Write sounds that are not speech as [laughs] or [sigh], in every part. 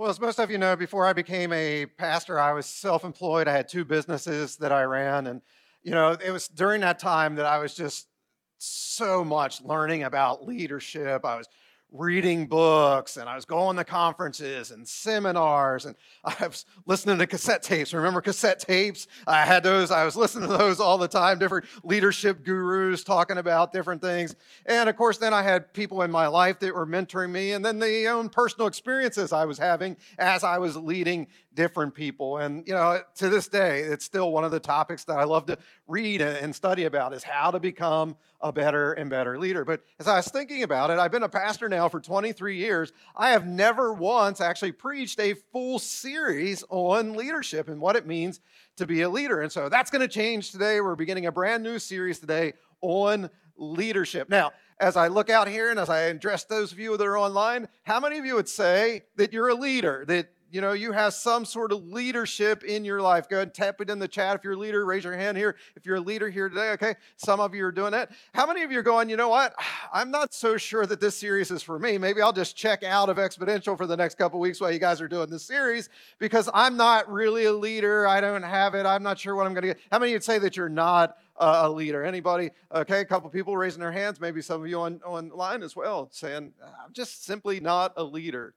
Well, as most of you know, before I became a pastor, I was self employed. I had two businesses that I ran. And, you know, it was during that time that I was just so much learning about leadership. I was reading books and I was going to conferences and seminars and [laughs] I was listening to cassette tapes. Remember cassette tapes? I had those, I was listening to those all the time, different leadership gurus talking about different things. And of course, then I had people in my life that were mentoring me and then the own personal experiences I was having as I was leading different people. And, you know, to this day, it's still one of the topics that I love to read and study about is how to become a better and better leader. But as I was thinking about it, I've been a pastor now for 23 years. I have never once actually preached a full series on leadership and what it means to be a leader. And so that's going to change today. We're beginning a brand new series today on leadership. Now, as I look out here and as I address those of you that are online, how many of you would say that you're a leader, that you know, you have some sort of leadership in your life. Go ahead and tap it in the chat if you're a leader. Raise your hand here if you're a leader here today. Okay. Some of you are doing that. How many of you are going, you know what? [sighs] I'm not so sure that this series is for me. Maybe I'll just check out of Exponential for the next couple weeks while you guys are doing this series because I'm not really a leader. I don't have it. I'm not sure what I'm going to get. How many you say that you're not a leader? Anybody? Okay. A couple people raising their hands. Maybe some of you on online as well saying, I'm just simply not a leader.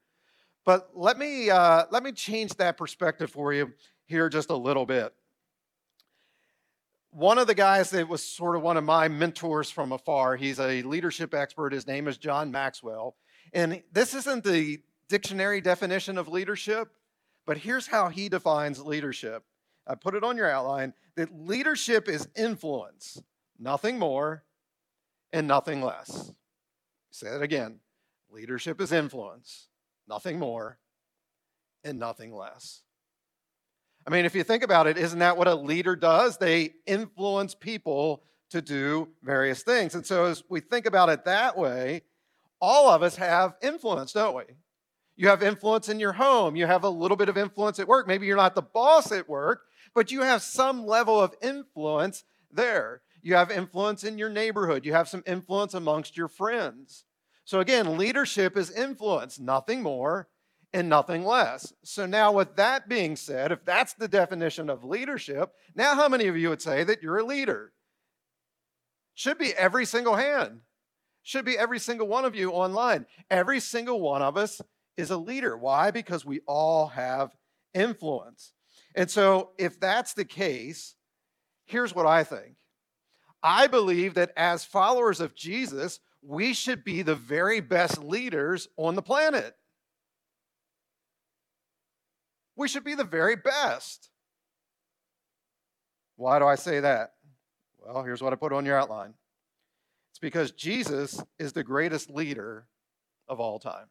But let me, uh, let me change that perspective for you here just a little bit. One of the guys that was sort of one of my mentors from afar, he's a leadership expert. His name is John Maxwell. And this isn't the dictionary definition of leadership, but here's how he defines leadership. I put it on your outline that leadership is influence, nothing more and nothing less. Say that again. Leadership is influence, nothing more and nothing less. I mean, if you think about it, isn't that what a leader does? They influence people to do various things. And so, as we think about it that way, all of us have influence, don't we? You have influence in your home. You have a little bit of influence at work. Maybe you're not the boss at work, but you have some level of influence there. You have influence in your neighborhood. You have some influence amongst your friends. So again, leadership is influence, nothing more and nothing less. So now, with that being said, if that's the definition of leadership, now how many of you would say that you're a leader? Should be every single hand. Should be every single one of you online. Every single one of us is a leader. Why? Because we all have influence. And so, if that's the case, here's what I think I believe that as followers of Jesus, we should be the very best leaders on the planet. We should be the very best. Why do I say that? Well, here's what I put on your outline it's because Jesus is the greatest leader of all time.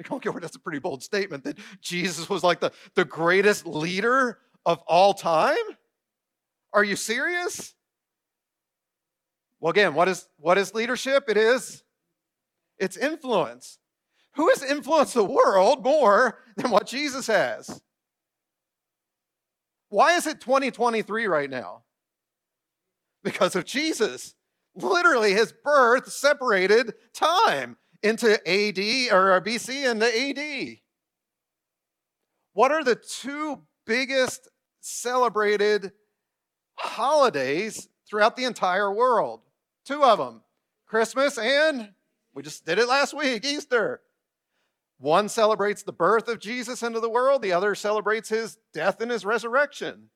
[laughs] Okay, that's a pretty bold statement that Jesus was like the, the greatest leader of all time? Are you serious? Well, again, what is, what is leadership? It is it's influence. Who has influenced the world more than what Jesus has? Why is it 2023 right now? Because of Jesus. Literally, his birth separated time into AD or BC and the AD. What are the two biggest celebrated holidays throughout the entire world? Two of them Christmas and we just did it last week, Easter. One celebrates the birth of Jesus into the world, the other celebrates his death and his resurrection.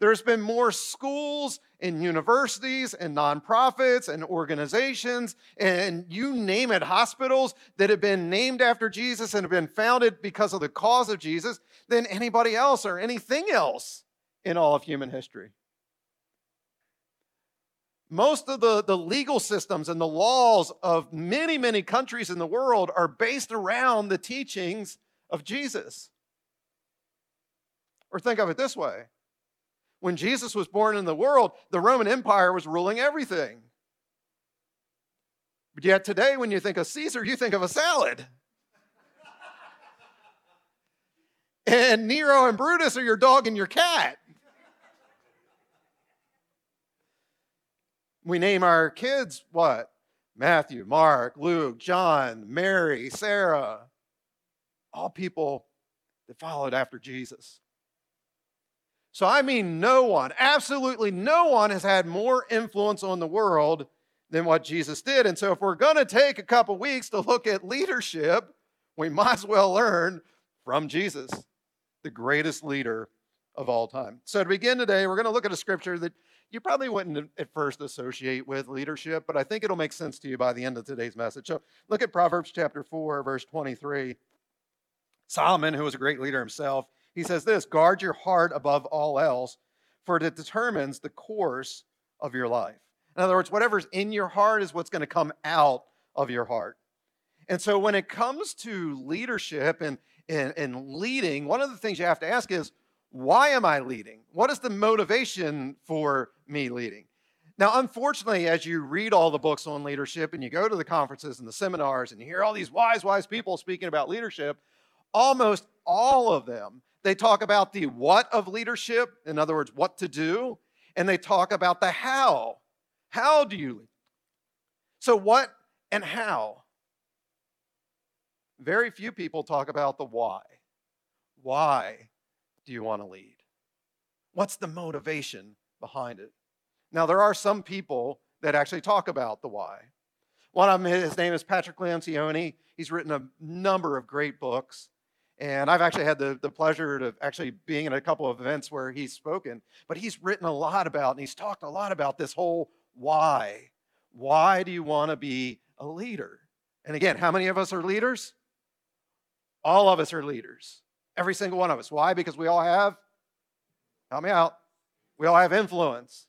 There's been more schools and universities and nonprofits and organizations and you name it, hospitals that have been named after Jesus and have been founded because of the cause of Jesus than anybody else or anything else in all of human history. Most of the, the legal systems and the laws of many, many countries in the world are based around the teachings of Jesus. Or think of it this way when Jesus was born in the world, the Roman Empire was ruling everything. But yet today, when you think of Caesar, you think of a salad. [laughs] and Nero and Brutus are your dog and your cat. We name our kids what? Matthew, Mark, Luke, John, Mary, Sarah, all people that followed after Jesus. So, I mean, no one, absolutely no one has had more influence on the world than what Jesus did. And so, if we're going to take a couple weeks to look at leadership, we might as well learn from Jesus, the greatest leader of all time. So, to begin today, we're going to look at a scripture that you probably wouldn't at first associate with leadership, but I think it'll make sense to you by the end of today's message. So, look at Proverbs chapter 4, verse 23. Solomon, who was a great leader himself, he says this guard your heart above all else, for it determines the course of your life. In other words, whatever's in your heart is what's going to come out of your heart. And so when it comes to leadership and, and, and leading, one of the things you have to ask is, why am I leading? What is the motivation for me leading? Now, unfortunately, as you read all the books on leadership and you go to the conferences and the seminars and you hear all these wise, wise people speaking about leadership, almost all of them, they talk about the what of leadership, in other words, what to do, and they talk about the how. How do you lead? So, what and how? Very few people talk about the why. Why do you want to lead? What's the motivation behind it? Now, there are some people that actually talk about the why. One of them, his name is Patrick Lencioni. He's written a number of great books. And I've actually had the, the pleasure of actually being in a couple of events where he's spoken, but he's written a lot about and he's talked a lot about this whole why. Why do you want to be a leader? And again, how many of us are leaders? All of us are leaders. Every single one of us. Why? Because we all have, help me out, we all have influence.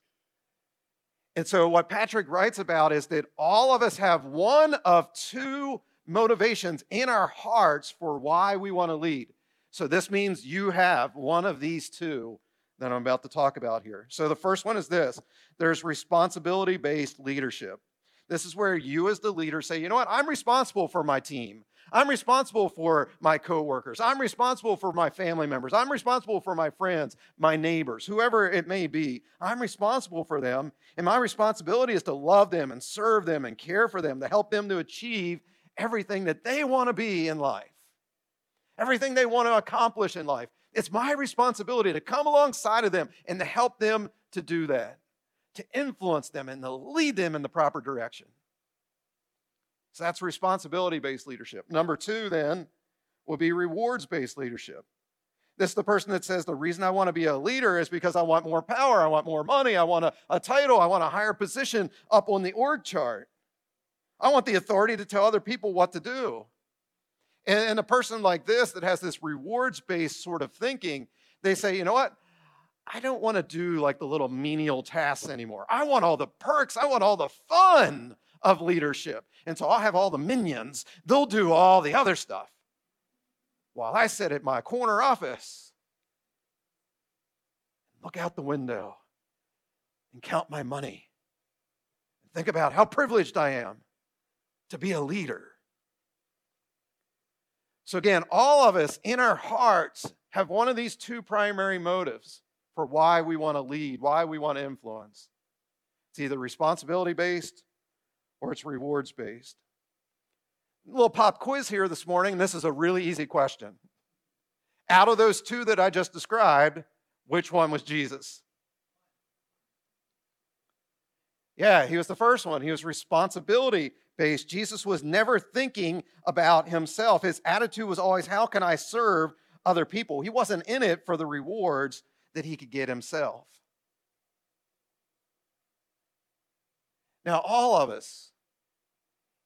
And so, what Patrick writes about is that all of us have one of two motivations in our hearts for why we want to lead. So, this means you have one of these two that I'm about to talk about here. So, the first one is this there's responsibility based leadership. This is where you, as the leader, say, you know what, I'm responsible for my team. I'm responsible for my coworkers. I'm responsible for my family members. I'm responsible for my friends, my neighbors, whoever it may be. I'm responsible for them. And my responsibility is to love them and serve them and care for them, to help them to achieve everything that they want to be in life, everything they want to accomplish in life. It's my responsibility to come alongside of them and to help them to do that, to influence them and to lead them in the proper direction. So that's responsibility based leadership. Number two, then, will be rewards based leadership. This is the person that says, The reason I want to be a leader is because I want more power, I want more money, I want a, a title, I want a higher position up on the org chart. I want the authority to tell other people what to do. And, and a person like this that has this rewards based sort of thinking, they say, You know what? I don't want to do like the little menial tasks anymore. I want all the perks, I want all the fun of leadership. And so I'll have all the minions, they'll do all the other stuff while I sit at my corner office, look out the window and count my money. And think about how privileged I am to be a leader. So, again, all of us in our hearts have one of these two primary motives for why we want to lead, why we want to influence. It's either responsibility based or it's rewards based. A little pop quiz here this morning. This is a really easy question. Out of those two that I just described, which one was Jesus? Yeah, he was the first one. He was responsibility based. Jesus was never thinking about himself. His attitude was always, how can I serve other people? He wasn't in it for the rewards that he could get himself. Now, all of us,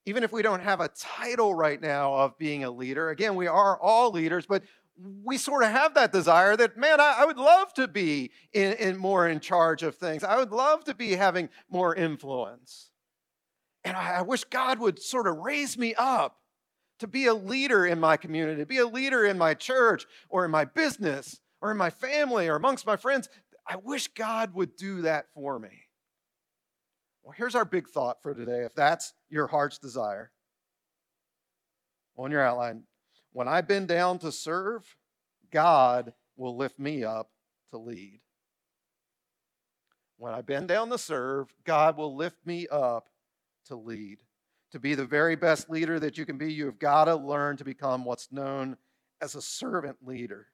even if we don't have a title right now of being a leader, again, we are all leaders, but we sort of have that desire that, man, I, I would love to be in, in more in charge of things. I would love to be having more influence. And I, I wish God would sort of raise me up to be a leader in my community, be a leader in my church or in my business or in my family or amongst my friends. I wish God would do that for me. Well, here's our big thought for today, if that's your heart's desire. On your outline, when I bend down to serve, God will lift me up to lead. When I bend down to serve, God will lift me up to lead. To be the very best leader that you can be, you've got to learn to become what's known as a servant leader.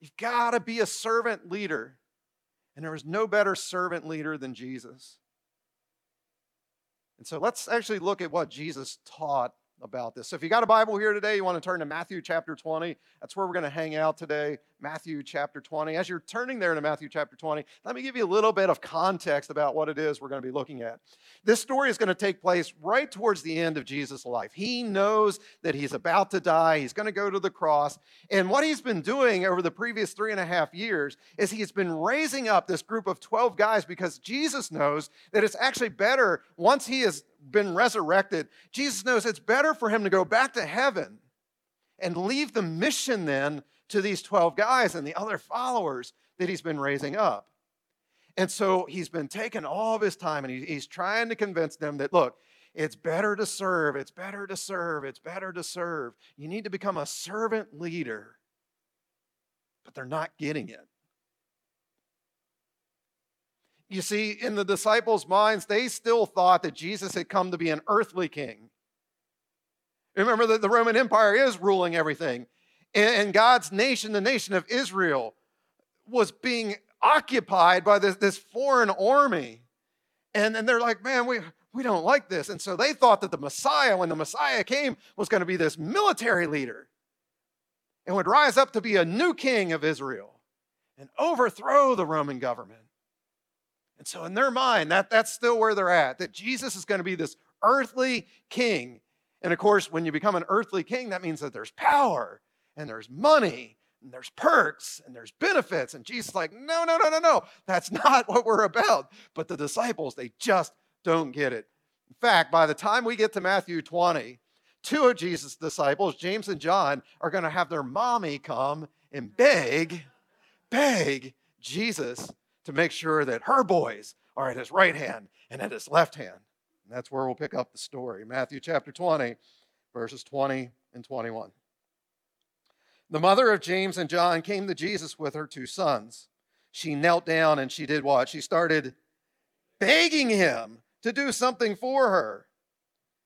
You've got to be a servant leader. And there was no better servant leader than Jesus. And so let's actually look at what Jesus taught about this. So if you got a Bible here today, you want to turn to Matthew chapter 20. That's where we're going to hang out today, Matthew chapter 20. As you're turning there to Matthew chapter 20, let me give you a little bit of context about what it is we're going to be looking at. This story is going to take place right towards the end of Jesus' life. He knows that he's about to die, he's going to go to the cross. And what he's been doing over the previous three and a half years is he's been raising up this group of 12 guys because Jesus knows that it's actually better once he has been resurrected. Jesus knows it's better for him to go back to heaven and leave the mission then to these 12 guys and the other followers that he's been raising up. And so he's been taking all of his time and he's trying to convince them that, look, it's better to serve, it's better to serve, it's better to serve. You need to become a servant leader. But they're not getting it. You see, in the disciples' minds, they still thought that Jesus had come to be an earthly king. Remember that the Roman Empire is ruling everything. And God's nation, the nation of Israel, was being occupied by this, this foreign army. And, and they're like, man, we, we don't like this. And so they thought that the Messiah, when the Messiah came, was going to be this military leader and would rise up to be a new king of Israel and overthrow the Roman government. And so, in their mind, that, that's still where they're at, that Jesus is going to be this earthly king. And of course, when you become an earthly king, that means that there's power and there's money and there's perks and there's benefits. And Jesus like, no, no, no, no, no. That's [laughs] not what we're about. But the disciples, they just don't get it. In fact, by the time we get to Matthew 20, two of Jesus' disciples, James and John, are going to have their mommy come and beg, beg Jesus to make sure that her boys are at his right hand and at his left hand. And that's where we'll pick up the story. Matthew chapter 20, verses 20 and 21. The mother of James and John came to Jesus with her two sons. She knelt down and she did what? She started begging him to do something for her.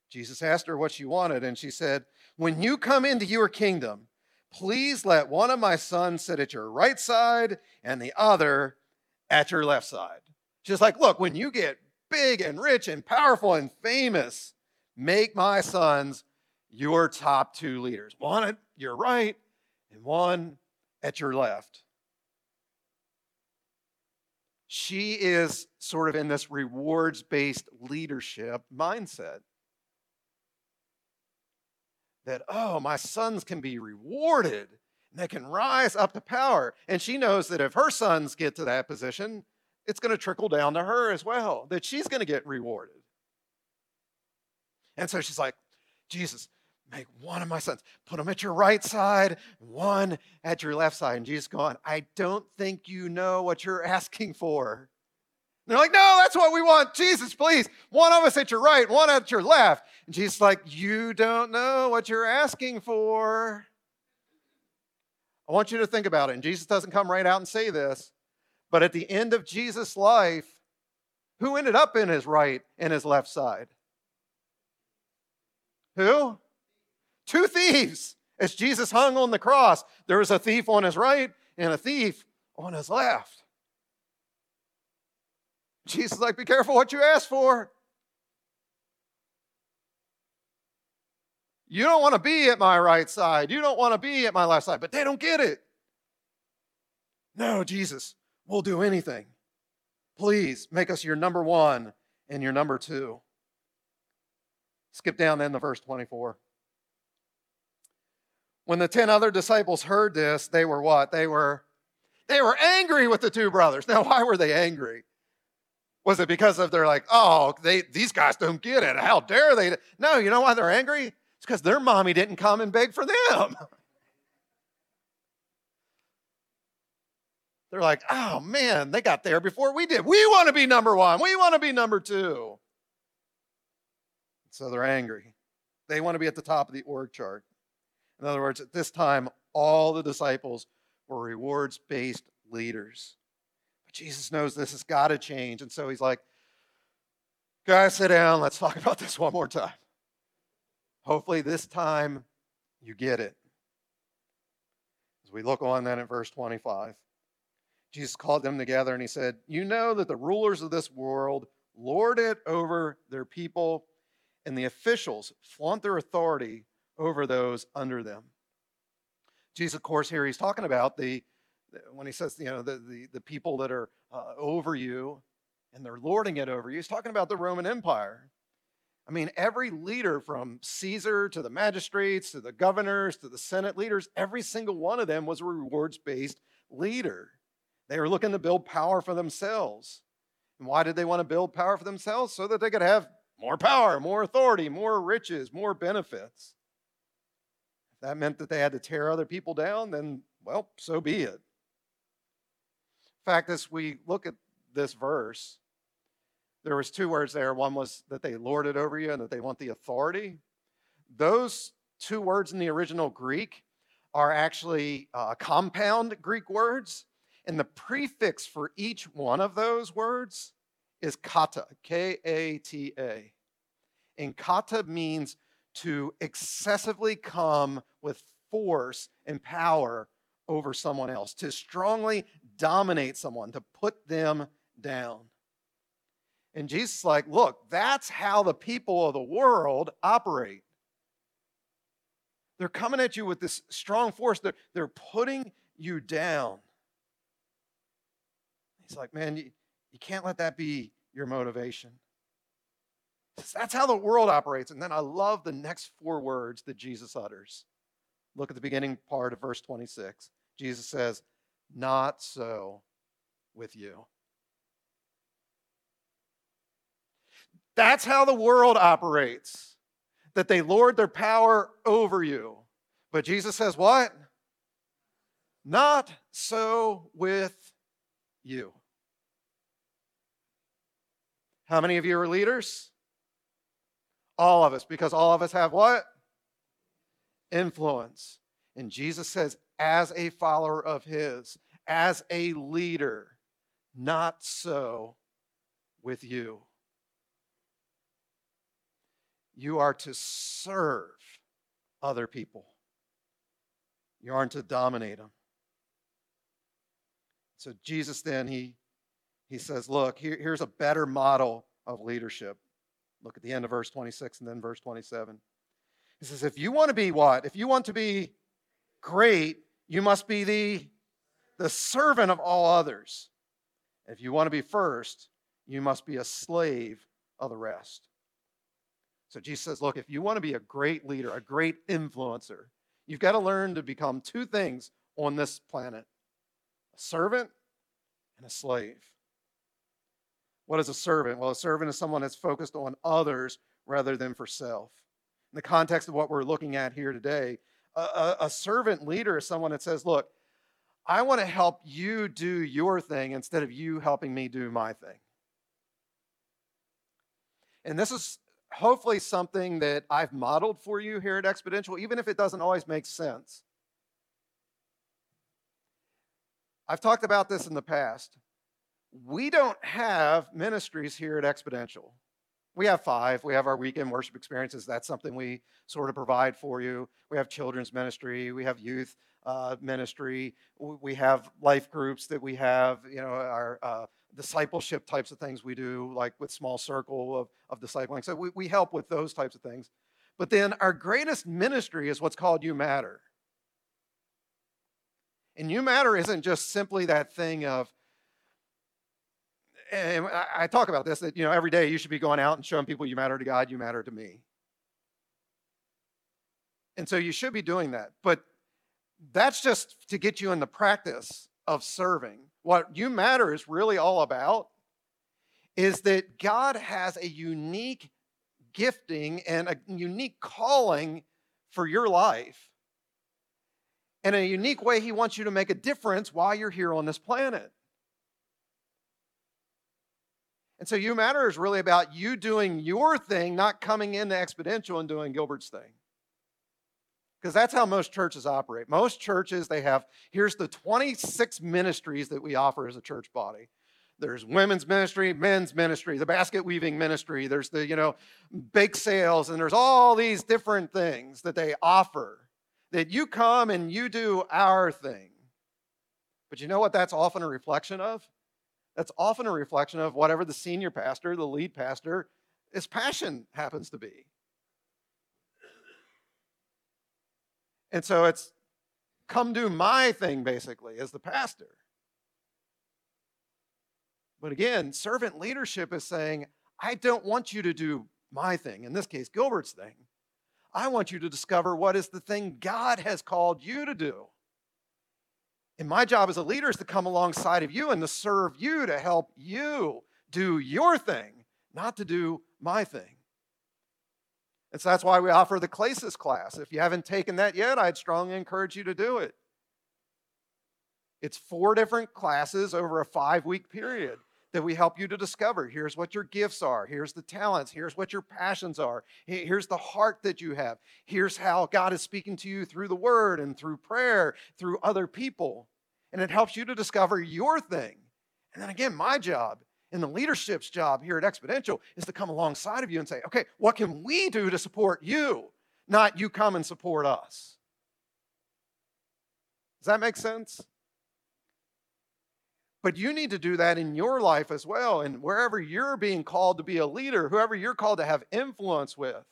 Jesus asked her what she wanted, and she said, When you come into your kingdom, please let one of my sons sit at your right side and the other at your left side. She's like, Look, when you get big and rich and powerful and famous, make my sons your top two leaders. One at your right and one at your left. She is sort of in this rewards based leadership mindset. That, oh, my sons can be rewarded they can rise up to power. And she knows that if her sons get to that position, it's going to trickle down to her as well, that she's going to get rewarded. And so she's like, Jesus, make one of my sons, put them at your right side, one at your left side. And Jesus going, I don't think you know what you're [laughs] asking for. And they're like, no, that's what we want. Jesus, please, one of us at your right, one at your left. And Jesus like, you don't know what you're asking for. I want you to think about it. And Jesus doesn't come right out and say this, but at the end of Jesus' life, who ended up in his right and his left side? Who? Two thieves. As Jesus hung on the cross, there was a thief on his right and a thief on his left. Jesus like, be careful what you ask for. You don't want to be at my right side. You don't want to be at my left side, but they don't get it. No, Jesus, we'll do anything. Please make us your number one and your number two. Skip down then to verse 24. When the 10 other disciples heard this, they were what? They were they were angry with the two brothers. Now, why were they angry? Was it because of they're like, oh, they these guys don't get it. How dare they? No, you know why they're angry? It's because their mommy didn't come and beg for them. [laughs] They're like, oh man, they got there before we did. We want to be number one. We want to be number two. So they're angry. They want to be at the top of the org chart. In other words, at this time, all the disciples were rewards based leaders. But Jesus knows this has got to change. And so he's like, Guys, sit down. Let's talk about this one more time. Hopefully, this time you get it. As we look on then at verse 25, Jesus called them together and he said, You know that the rulers of this world lord it over their people, and the officials flaunt their authority over those under them. Jesus, of course, here he's talking about the, when he says, you know, the, the, the people that are uh, over you and they're lording it over you, he's talking about the Roman Empire. I mean, every leader from Caesar to the magistrates to the governors to the Senate leaders, every single one of them was a rewards based leader. They were looking to build power for themselves. And why did they want to build power for themselves? So that they could have more power, more authority, more riches, more benefits. If that meant that they had to tear other people down, then, well, so be it. In fact, as we look at this verse, there was two words there. One was that they lorded over you and that they want the authority. Those two words in the original Greek are actually uh, compound Greek words. And the prefix for each one of those words is kata, K A T A. And kata means to excessively come with force and power over someone else, to strongly dominate someone, to put them down. And Jesus is like, look, that's how the people of the world operate. They're coming at you with this strong force, they're, they're putting you down. He's like, man, you, you can't let that be your motivation. That's how the world operates. And then I love the next four words that Jesus utters. Look at the beginning part of verse 26. Jesus says, Not so with you. That's how the world operates, that they lord their power over you. But Jesus says, What? Not so with you. How many of you are leaders? All of us, because all of us have what? Influence. And Jesus says, as a follower of His, as a leader, not so with you. You are to serve other people, you aren't to dominate them. So Jesus then, he he says, Look, here, here's a better model of leadership. Look at the end of verse 26 and then verse 27. He says, If you want to be what? If you want to be great, you must be the, the servant of all others. If you want to be first, you must be a slave of the rest. So Jesus says, Look, if you want to be a great leader, a great influencer, you've got to learn to become two things on this planet a servant and a slave. What is a servant? Well, a servant is someone that's focused on others rather than for self. In the context of what we're looking at here today, a, a, a servant leader is someone that says, Look, I want to help you do your thing instead of you helping me do my thing. And this is hopefully something that I've modeled for you here at Exponential, even if it doesn't always make sense. I've talked about this in the past we don't have ministries here at Exponential. We have five. We have our weekend worship experiences. That's something we sort of provide for you. We have children's ministry. We have youth uh, ministry. We have life groups that we have, you know, our uh, discipleship types of things we do, like with small circle of, of discipling. So we, we help with those types of things. But then our greatest ministry is what's called You Matter. And You Matter isn't just simply that thing of, and I talk about this that you know every day you should be going out and showing people you matter to God, you matter to me. And so you should be doing that. But that's just to get you in the practice of serving. What you matter is really all about is that God has a unique gifting and a unique calling for your life. And a unique way he wants you to make a difference while you're here on this planet. And so You Matter is really about you doing your thing, not coming into Exponential and doing Gilbert's thing. Because that's how most churches operate. Most churches, they have, here's the 26 ministries that we offer as a church body. there's women's ministry, men's ministry, the basket weaving ministry, there's the, you know, bake sales, and there's all these different things that they offer that you come and you do our thing. But you know what that's often a reflection of? That's often a reflection of whatever the senior pastor, the lead pastor, his passion happens to be. And so it's come do my thing, basically, as the pastor. But again, servant leadership is saying, I don't want you to do my thing, in this case, Gilbert's thing. I want you to discover what is the thing God has called you to do. And my job as a leader is to come alongside of you and to serve you, to help you do your thing, not to do my thing. And so that's why we offer the Klesis class. If you haven't taken that yet, I'd strongly encourage you to do it. It's four different classes over a five week period that we help you to discover. Here's what your gifts are. Here's the talents. Here's what your passions are. Here's the heart that you have. Here's how God is speaking to you through the word and through prayer, through other people. And it helps you to discover your thing. And then again, my job and the leadership's job here at Exponential is to come alongside of you and say, okay, what can we do to support you? Not you come and support us. Does that make sense? But you need to do that in your life as well. And wherever you're being called to be a leader, whoever you're called to have influence with,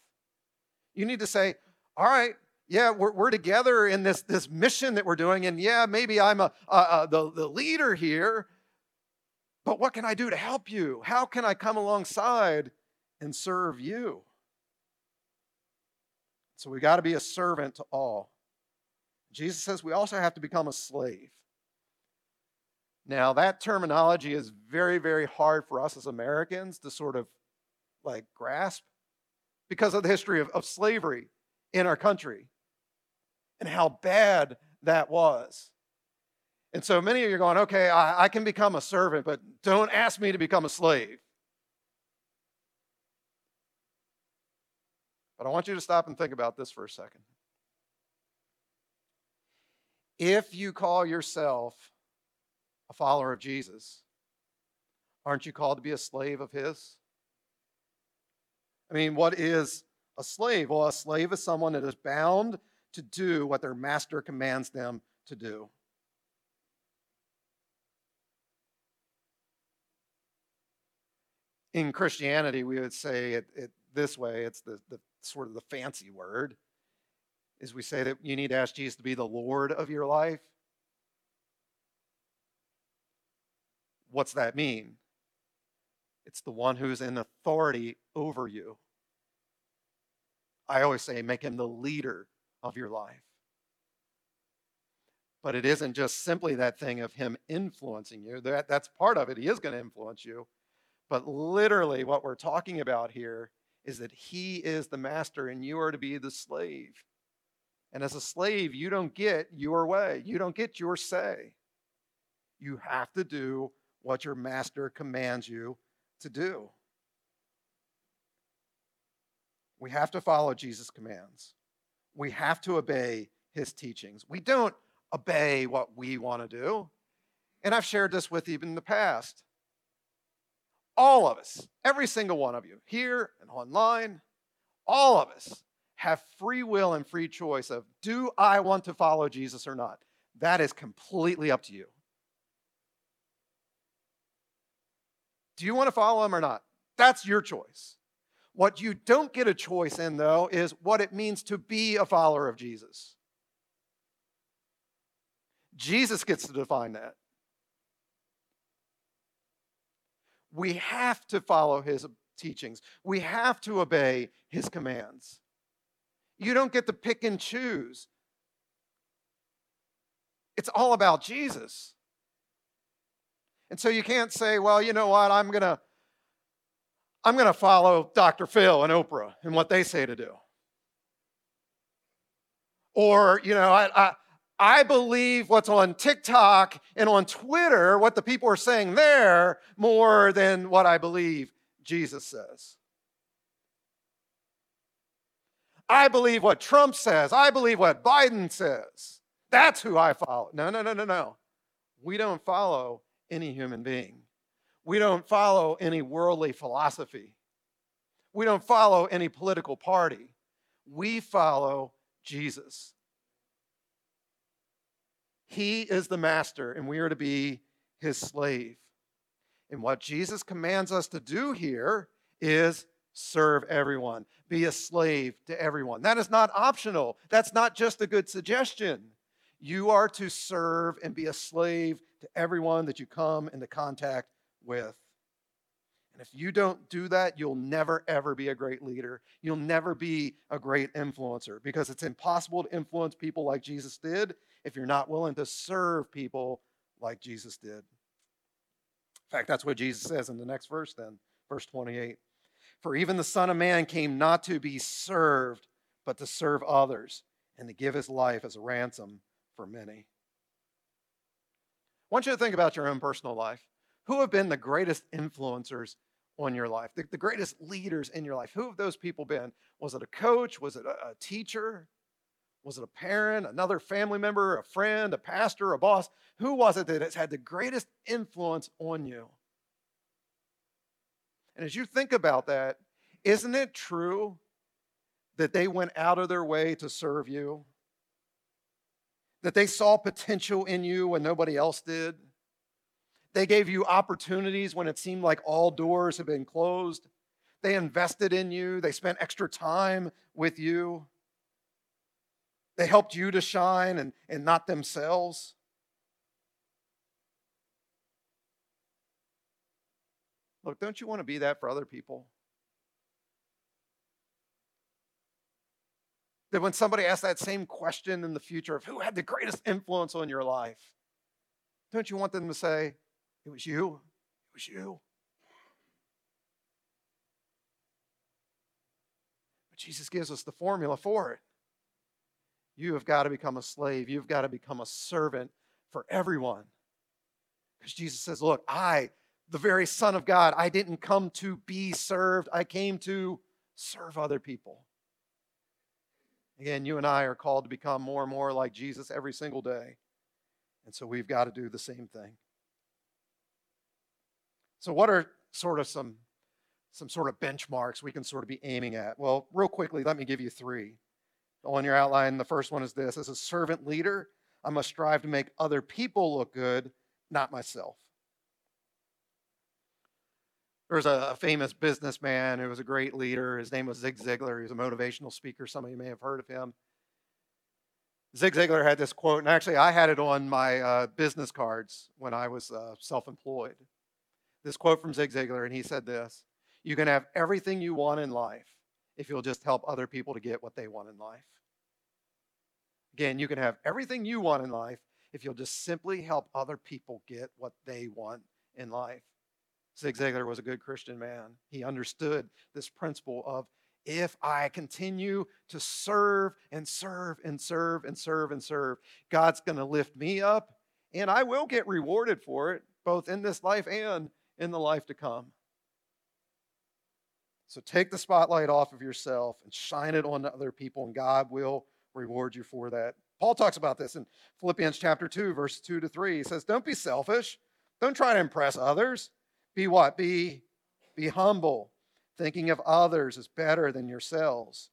you need to say, all right, yeah, we're, we're together in this, this mission that we're doing. And yeah, maybe I'm a, a, a the, the leader here, but what can I do to help you? How can I come alongside and serve you? So we got to be a servant to all. Jesus says we also have to become a slave. Now, that terminology is very, very hard for us as Americans to sort of like grasp because of the history of, of slavery in our country and how bad that was. And so many of you are going, okay, I, I can become a servant, but don't ask me to become a slave. But I want you to stop and think about this for a second. If you call yourself a follower of Jesus, aren't you called to be a slave of His? I mean, what is a slave? Well, a slave is someone that is bound to do what their master commands them to do. In Christianity, we would say it, it this way it's the, the sort of the fancy word is we say that you need to ask Jesus to be the Lord of your life. What's that mean? It's the one who's in authority over you. I always say, make him the leader of your life. But it isn't just simply that thing of him influencing you. That, that's part of it. He is going to influence you. But literally, what we're talking about here is that he is the master and you are to be the slave. And as a slave, you don't get your way, you don't get your say. You have to do what your master commands you to do. We have to follow Jesus' commands. We have to obey his teachings. We don't obey what we want to do. And I've shared this with you in the past. All of us, every single one of you, here and online, all of us have free will and free choice of do I want to follow Jesus or not? That is completely up to you. Do you want to follow him or not? That's your choice. What you don't get a choice in, though, is what it means to be a follower of Jesus. Jesus gets to define that. We have to follow his teachings, we have to obey his commands. You don't get to pick and choose. It's all about Jesus. And so you can't say, well, you know what, I'm going to I'm going to follow Dr. Phil and Oprah and what they say to do. Or, you know, I, I, I believe what's on TikTok and on Twitter, what the people are saying there, more than what I believe Jesus says. I believe what Trump says. I believe what Biden says. That's who I follow. No, no, no, no, no. We don't follow any human being. We don't follow any worldly philosophy. We don't follow any political party. We follow Jesus. He is the master, and we are to be his slave. And what Jesus commands us to do here is serve everyone, be a slave to everyone. That is not optional, that's not just a good suggestion. You are to serve and be a slave to everyone that you come into contact with. And if you don't do that, you'll never, ever be a great leader. You'll never be a great influencer because it's impossible to influence people like Jesus did if you're not willing to serve people like Jesus did. In fact, that's what Jesus says in the next verse, then, verse 28. For even the Son of Man came not to be served, but to serve others and to give his life as a ransom for many. I want you to think about your own personal life. Who have been the greatest influencers on your life, the, the greatest leaders in your life? Who have those people been? Was it a coach? Was it a, a teacher? Was it a parent, another family member, a friend, a pastor, a boss? Who was it that has had the greatest influence on you? And as you think about that, isn't it true that they went out of their way to serve you? That they saw potential in you when nobody else did? They gave you opportunities when it seemed like all doors had been closed. They invested in you. They spent extra time with you. They helped you to shine and, and not themselves. Look, don't you want to be that for other people? That when somebody asks that same question in the future of who had the greatest influence on your life, don't you want them to say, it was you? It was you. But Jesus gives us the formula for it. You have got to become a slave. You've got to become a servant for everyone. Because Jesus says, Look, I the very Son of God. I didn't come to be served, I came to serve other people. Again, you and I are called to become more and more like Jesus every single day. And so we've got to do the same thing. So, what are sort of some, some sort of benchmarks we can sort of be aiming at? Well, real quickly, let me give you three. On your outline, the first one is this As a servant leader, I must strive to make other people look good, not myself. There was a famous businessman who was a great leader. His name was Zig Ziglar. He was a motivational speaker. Some of you may have heard of him. Zig Ziglar had this quote, and actually, I had it on my uh, business cards when I was uh, self employed. This quote from Zig Ziglar, and he said this You can have everything you want in life if you'll just help other people to get what they want in life. Again, you can have everything you want in life if you'll just simply help other people get what they want in life. Zig Ziglar was a good Christian man. He understood this principle of if I continue to serve and serve and serve and serve and serve, God's going to lift me up and I will get rewarded for it, both in this life and in the life to come. So take the spotlight off of yourself and shine it on other people, and God will reward you for that. Paul talks about this in Philippians chapter 2, verse 2 to 3. He says, Don't be selfish. Don't try to impress others. Be what? Be, be humble, thinking of others as better than yourselves.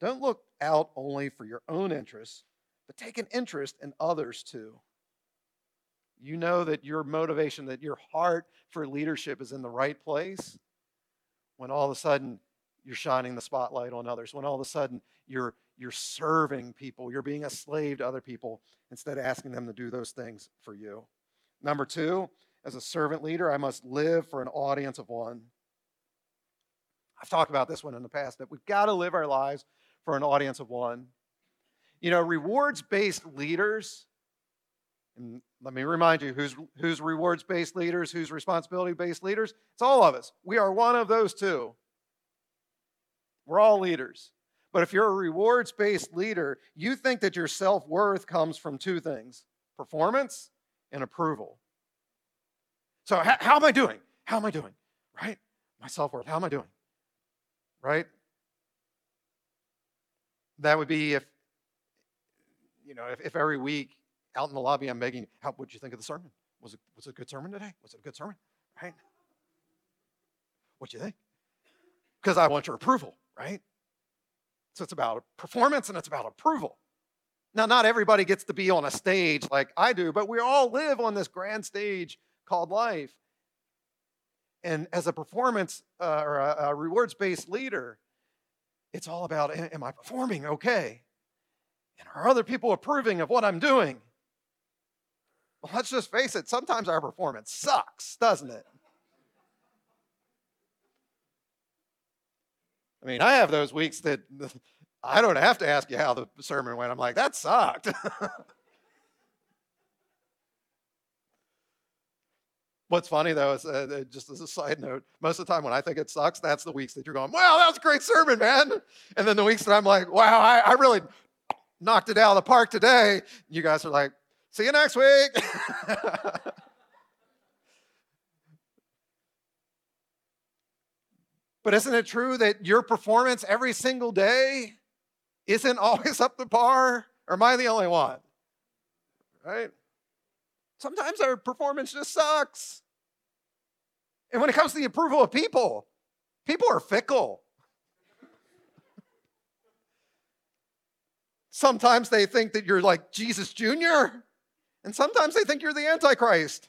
Don't look out only for your own interests, but take an interest in others too. You know that your motivation, that your heart for leadership is in the right place when all of a sudden you're shining the spotlight on others, when all of a sudden you're, you're serving people, you're being a slave to other people instead of asking them to do those things for you. Number two, as a servant leader, I must live for an audience of one. I've talked about this one in the past, that we've got to live our lives for an audience of one. You know, rewards based leaders, and let me remind you who's, who's rewards based leaders, who's responsibility based leaders? It's all of us. We are one of those two. We're all leaders. But if you're a rewards based leader, you think that your self worth comes from two things performance and approval. So, how, how am I doing? How am I doing? Right? My self worth. How am I doing? Right? That would be if, you know, if, if every week out in the lobby I'm begging, how would you think of the sermon? Was it, was it a good sermon today? Was it a good sermon? Right? What you think? Because I want your approval, right? So it's about performance and it's about approval. Now, not everybody gets to be on a stage like I do, but we all live on this grand stage called life. And as a performance uh, or a, a rewards based leader, it's all about am I performing okay? And are other people approving of what I'm doing? Let's just face it, sometimes our performance sucks, doesn't it? I mean, I have those weeks that [laughs] I don't have to ask you how the sermon went. I'm like, that sucked. [laughs] What's funny though is uh, just as a side note, most of the time when I think it sucks, that's the weeks that you're going, "Wow, that was a great sermon, man." And then the weeks that I'm like, "Wow, I, I really knocked it out of the park today," you guys are like, "See you next week." [laughs] but isn't it true that your performance every single day isn't [laughs] always up to par? Or am I the only one? Right? Sometimes our performance just sucks. And when it comes to the approval of people, people are fickle. [laughs] Sometimes they think that you're like Jesus Jr., and sometimes they think you're the Antichrist.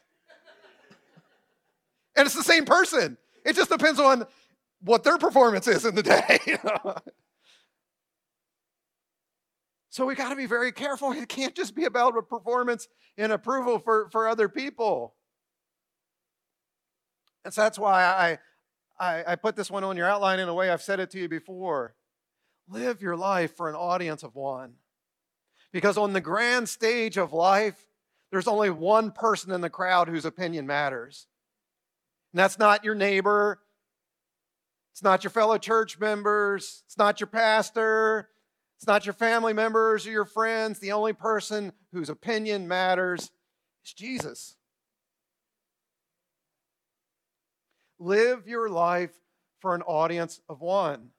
and it's the same person. It just depends on what their performance is in the day. [laughs] So we got to be very careful. It can't just be about a performance and approval for, for other people. And so that's why I, I, I put this one on your outline in a way I've said it to you before. Live your life for an audience of one. Because on the grand stage of life, there's only one person in the crowd whose opinion matters. And that's not your neighbor. It's not your fellow church members. It's not your pastor. It's not your family members or your friends. The only person whose opinion matters is Jesus. Live your life for an audience of one.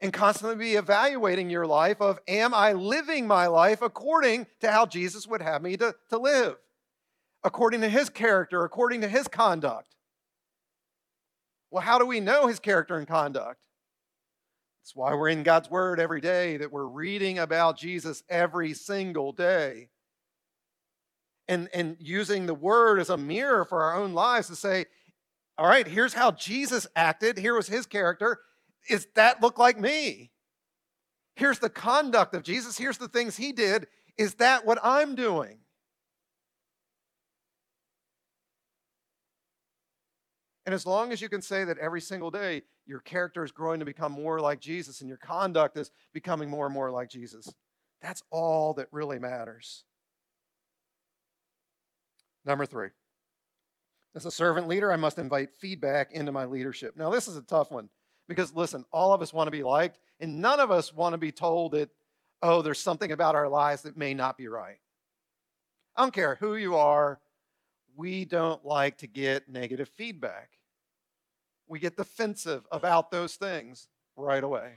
And constantly be evaluating your life of am I living my life according to how Jesus would have me to, to live? According to his character, according to his conduct. Well, how do we know his character and conduct? That's why we're in God's Word every day, that we're reading about Jesus every single day. And, and using the Word as a mirror for our own lives to say, all right, here's how Jesus acted. Here was his character. Is that look like me? Here's the conduct of Jesus. Here's the things he did. Is that what I'm doing? And as long as you can say that every single day your character is growing to become more like Jesus and your conduct is becoming more and more like Jesus, that's all that really matters. Number three, as a servant leader, I must invite feedback into my leadership. Now, this is a tough one because, listen, all of us want to be liked, and none of us want to be told that, oh, there's something about our lives that may not be right. I don't care who you are, we don't like to get negative feedback we get defensive about those things right away.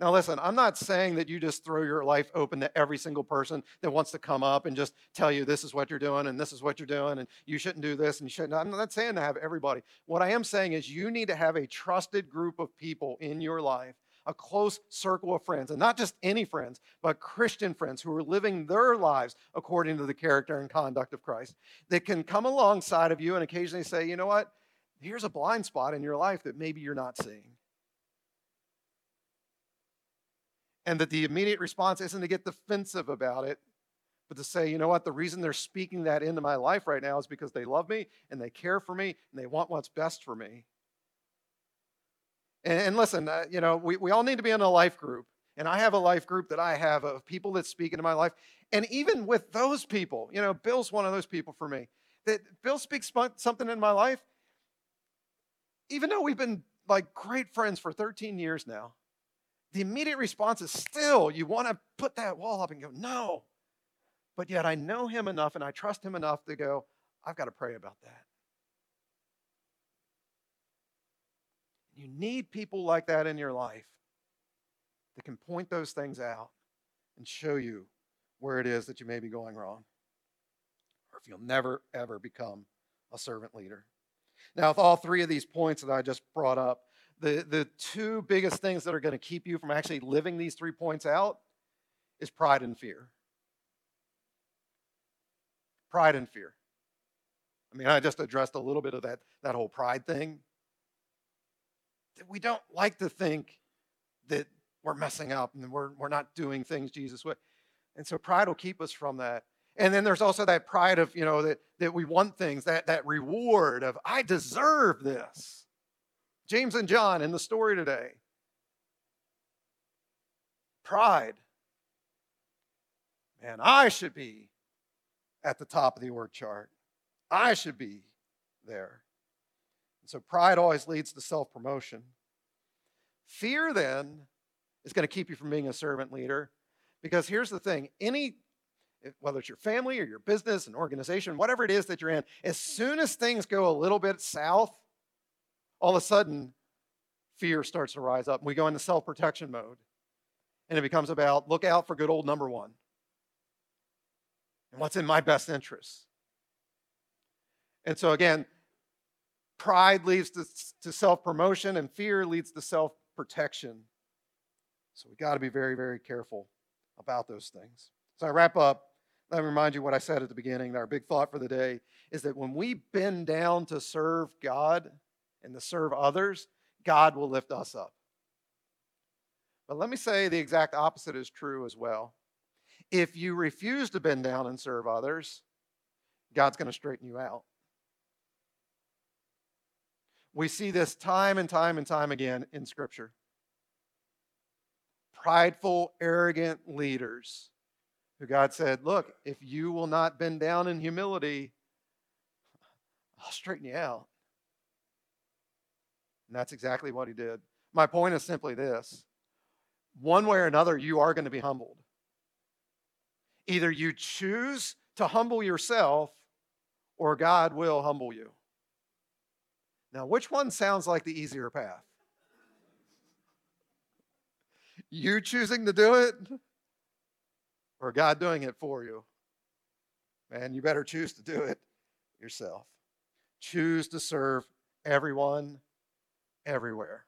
Now, listen, I'm not saying that you just throw your life open to every single person that wants to come up and just tell you this is what you're doing and this is what you're doing and you shouldn't do this and you shouldn't. I'm not saying to have everybody. What I am saying is you need to have a trusted group of people in your life, a close circle of friends, and not just any friends, but Christian friends who are living their lives according to the character and conduct of Christ that can come alongside of you and occasionally say, you know what? here's a blind spot in your life that maybe you're not seeing. And that the immediate response isn't to get defensive about it, but to say, you know what, the reason they're speaking that into my life right now is because they love me and they care for me and they want what's best for me. And, and listen, uh, you know, we, we all need to be in a life group. And I have a life group that I have of people that speak into my life. And even with those people, you know, Bill's one of those people for me. That Bill speaks something in my life, even though we've been like great friends for 13 years now, the immediate response is still you want to put that wall up and go, no. But yet I know him enough and I trust him enough to go, I've got to pray about that. You need people like that in your life that can point those things out and show you where it is that you may be going wrong, or if you'll never, ever become a servant leader. Now, with all three of these points that I just brought up, the, the two biggest things that are going to keep you from actually living these three points out is pride and fear. Pride and fear. I mean, I just addressed a little bit of that, that whole pride thing. We don't like to think that we're messing up and we're, we're not doing things Jesus way. And so pride will keep us from that. And then there's also that pride of, you know, that, that we want things, that, that reward of, I deserve this. James and John in the story today. Pride. Man, I should be at the top of the org chart. I should be there. And so pride always leads to self promotion. Fear then is going to keep you from being a servant leader because here's the thing any whether it's your family or your business, an organization, whatever it is that you're in, as soon as things go a little bit south, all of a sudden fear starts to rise up. And we go into self protection mode. And it becomes about look out for good old number one and what's in my best interest. And so, again, pride leads to, to self promotion, and fear leads to self protection. So, we got to be very, very careful about those things. So, I wrap up. Let me remind you what I said at the beginning. Our big thought for the day is that when we bend down to serve God and to serve others, God will lift us up. But let me say the exact opposite is true as well. If you refuse to bend down and serve others, God's going to straighten you out. We see this time and time and time again in Scripture. Prideful, arrogant leaders who God said, Look, if you will not bend down in humility, I'll straighten you out. And that's exactly what he did. My point is simply this one way or another, you are going to be humbled. Either you choose to humble yourself or God will humble you. Now, which one sounds like the easier path? You choosing to do it or God doing it for you? Man, you better choose to do it yourself. Choose to serve everyone, everywhere.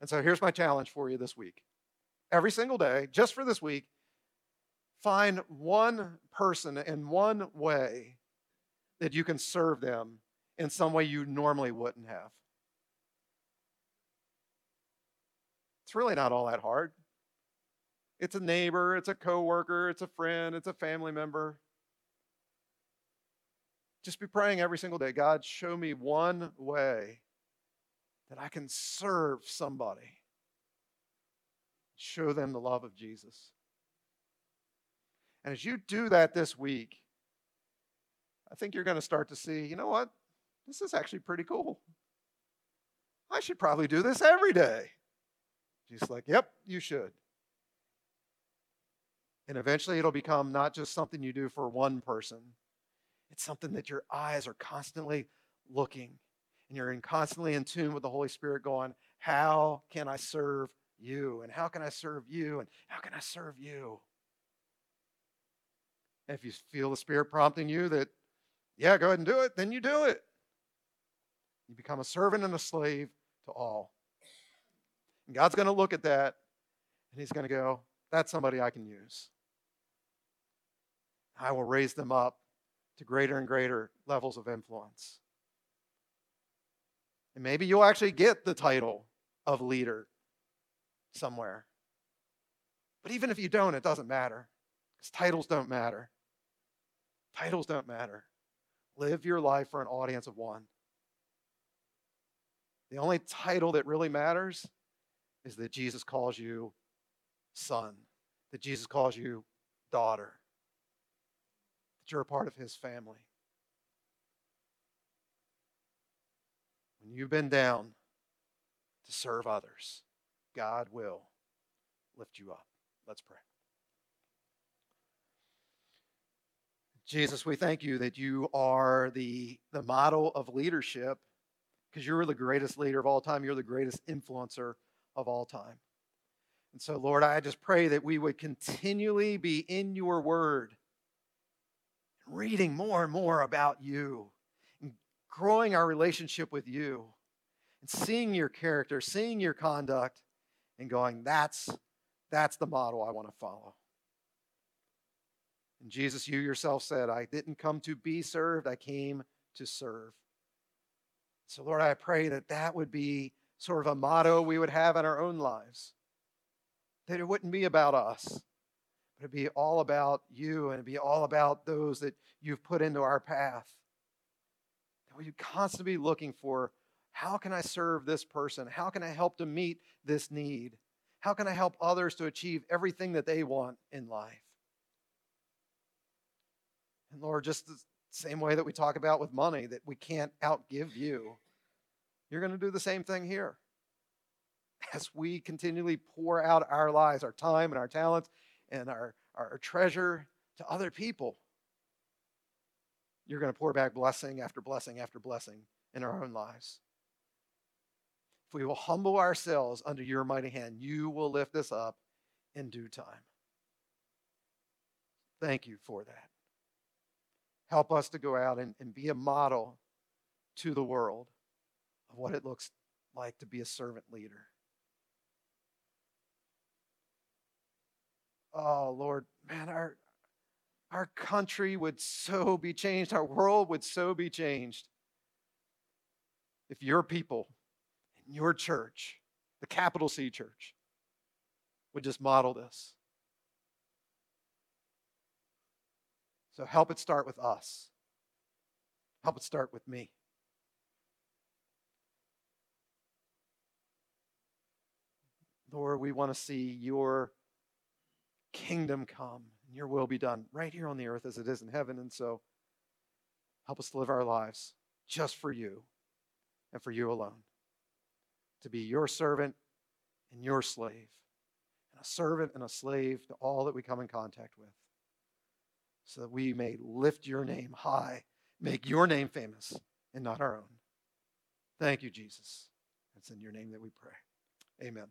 And so here's my challenge for you this week. Every single day, just for this week, find one person in one way that you can serve them in some way you normally wouldn't have. It's really not all that hard. It's a neighbor, it's a coworker, it's a friend, it's a family member. Just be praying every single day God, show me one way that I can serve somebody. Show them the love of Jesus. And as you do that this week, I think you're going to start to see, you know what? This is actually pretty cool. I should probably do this every day. Jesus like, yep, you should. And eventually it'll become not just something you do for one person, it's something that your eyes are constantly looking and you're in constantly in tune with the Holy Spirit going, How can I serve you? And how can I serve you? And how can I serve you? And if you feel the Spirit prompting you that, yeah, go ahead and do it, then you do it. You become a servant and a slave to all. And God's going to look at that and He's going to go, That's somebody I can use. I will raise them up to greater and greater levels of influence. And maybe you'll actually get the title of leader somewhere. But even if you don't, it doesn't matter because titles don't matter. Titles don't matter. Live your life for an audience of one. The only title that really matters is that Jesus calls you son, that Jesus calls you daughter, that you're a part of his family. When you've been down to serve others, God will lift you up. Let's pray. Jesus, we thank you that you are the, the model of leadership because you're the greatest leader of all time. You're the greatest influencer of all time. And so, Lord, I just pray that we would continually be in your word, reading more and more about you, growing our relationship with you and seeing your character, seeing your conduct, and going, that's, that's the model I want to follow. And Jesus, you yourself said, I didn't come to be served, I came to serve. So, Lord, I pray that that would be sort of a motto we would have in our own lives. That it wouldn't be about us, but it'd be all about you and it'd be all about those that you've put into our path. We'd constantly be looking for how can I serve this person? How can I help to meet this need? How can I help others to achieve everything that they want in life? And Lord, just the same way that we talk about with money, that we can't outgive you, you're going to do the same thing here. As we continually pour out our lives, our time, and our talents, and our, our treasure to other people, you're going to pour back blessing after blessing after blessing in our own lives. If we will humble ourselves under your mighty hand, you will lift us up in due time. Thank you for that. Help us to go out and, and be a model to the world of what it looks like to be a servant leader. Oh, Lord, man, our, our country would so be changed, our world would so be changed if your people and your church, the capital C church, would just model this. So help it start with us. Help it start with me. Lord, we want to see your kingdom come and your will be done right here on the earth as it is in heaven. And so help us to live our lives just for you and for you alone. To be your servant and your slave, and a servant and a slave to all that we come in contact with so that we may lift your name high, make your name famous, and not our own. Thank you, Jesus. It's in your name that we pray. Amen.